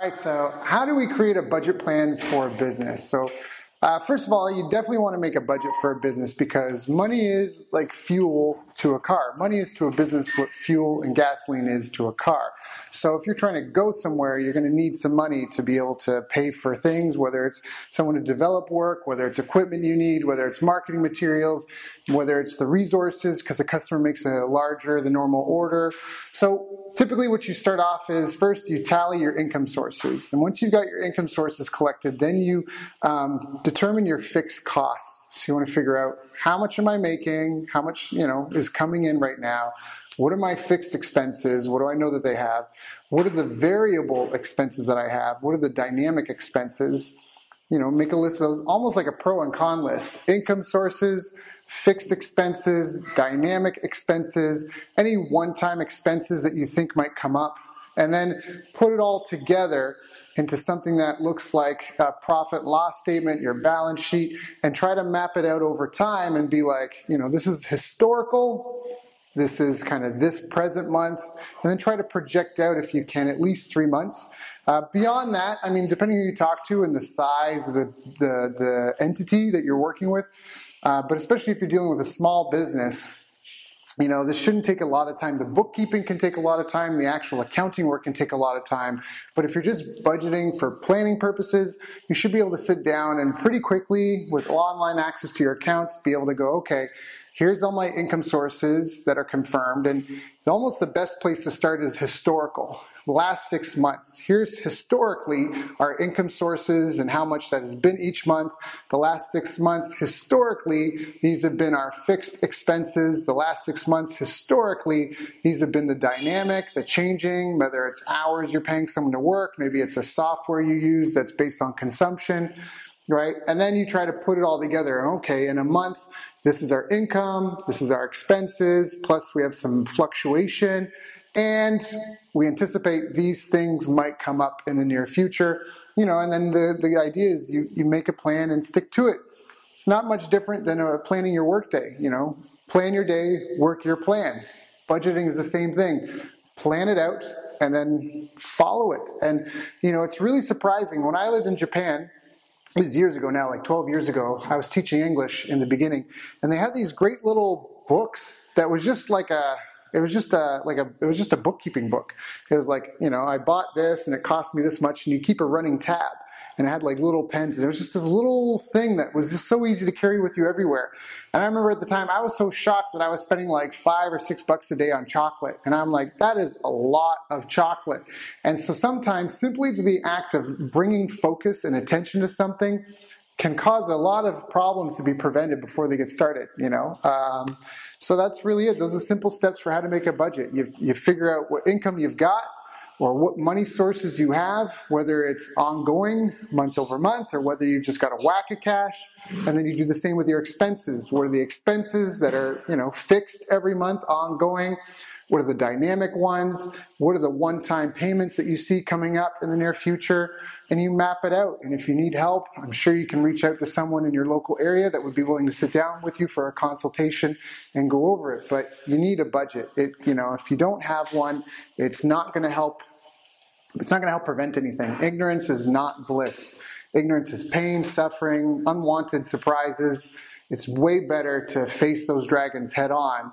All right, so how do we create a budget plan for a business? So uh, first of all, you definitely want to make a budget for a business because money is like fuel to a car. Money is to a business what fuel and gasoline is to a car. So if you're trying to go somewhere, you're going to need some money to be able to pay for things, whether it's someone to develop work, whether it's equipment you need, whether it's marketing materials, whether it's the resources because a customer makes a larger than normal order. So typically what you start off is first you tally your income sources and once you've got your income sources collected then you um, determine your fixed costs so you want to figure out how much am i making? How much you know is coming in right now? What are my fixed expenses? What do i know that they have? What are the variable expenses that i have? What are the dynamic expenses? You know make a list of those almost like a pro and con list. Income sources fixed expenses, dynamic expenses, any one time expenses that you think might come up, and then put it all together into something that looks like a profit loss statement, your balance sheet, and try to map it out over time and be like, you know, this is historical. This is kind of this present month, and then try to project out if you can at least three months. Uh, beyond that, I mean, depending who you talk to and the size of the, the, the entity that you're working with, uh, but especially if you're dealing with a small business, you know, this shouldn't take a lot of time. The bookkeeping can take a lot of time. The actual accounting work can take a lot of time. But if you're just budgeting for planning purposes, you should be able to sit down and pretty quickly, with online access to your accounts, be able to go, okay, here's all my income sources that are confirmed. And almost the best place to start is historical last six months. Here's historically our income sources and how much that has been each month. The last six months, historically, these have been our fixed expenses. The last six months, historically, these have been the dynamic, the changing, whether it's hours you're paying someone to work, maybe it's a software you use that's based on consumption right? And then you try to put it all together. Okay, in a month, this is our income, this is our expenses, plus we have some fluctuation. And we anticipate these things might come up in the near future. You know, and then the, the idea is you, you make a plan and stick to it. It's not much different than uh, planning your workday. You know, plan your day, work your plan. Budgeting is the same thing. Plan it out and then follow it. And you know, it's really surprising. When I lived in Japan, this is years ago now, like 12 years ago, I was teaching English in the beginning, and they had these great little books that was just like a it was just a like a it was just a bookkeeping book. It was like you know I bought this and it cost me this much, and you keep a running tab. And it had like little pens, and it was just this little thing that was just so easy to carry with you everywhere. And I remember at the time I was so shocked that I was spending like five or six bucks a day on chocolate, and I'm like, that is a lot of chocolate. And so sometimes simply to the act of bringing focus and attention to something can cause a lot of problems to be prevented before they get started. You know. Um, so that's really it. Those are simple steps for how to make a budget. You, you figure out what income you've got or what money sources you have, whether it's ongoing month over month or whether you've just got a whack of cash. And then you do the same with your expenses. What are the expenses that are, you know, fixed every month, ongoing? What are the dynamic ones? What are the one time payments that you see coming up in the near future? And you map it out. And if you need help, I'm sure you can reach out to someone in your local area that would be willing to sit down with you for a consultation and go over it. But you need a budget. It, you know, if you don't have one, it's not going to help. It's not going to help prevent anything. Ignorance is not bliss. Ignorance is pain, suffering, unwanted surprises. It's way better to face those dragons head on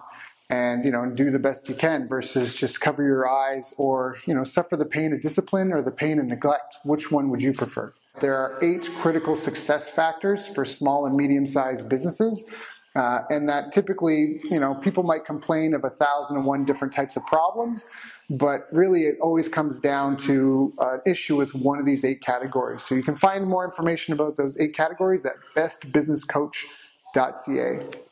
and you know do the best you can versus just cover your eyes or you know suffer the pain of discipline or the pain of neglect. Which one would you prefer? There are eight critical success factors for small and medium-sized businesses uh, and that typically you know people might complain of a thousand and one different types of problems but really it always comes down to an issue with one of these eight categories. So you can find more information about those eight categories at bestbusinesscoach.ca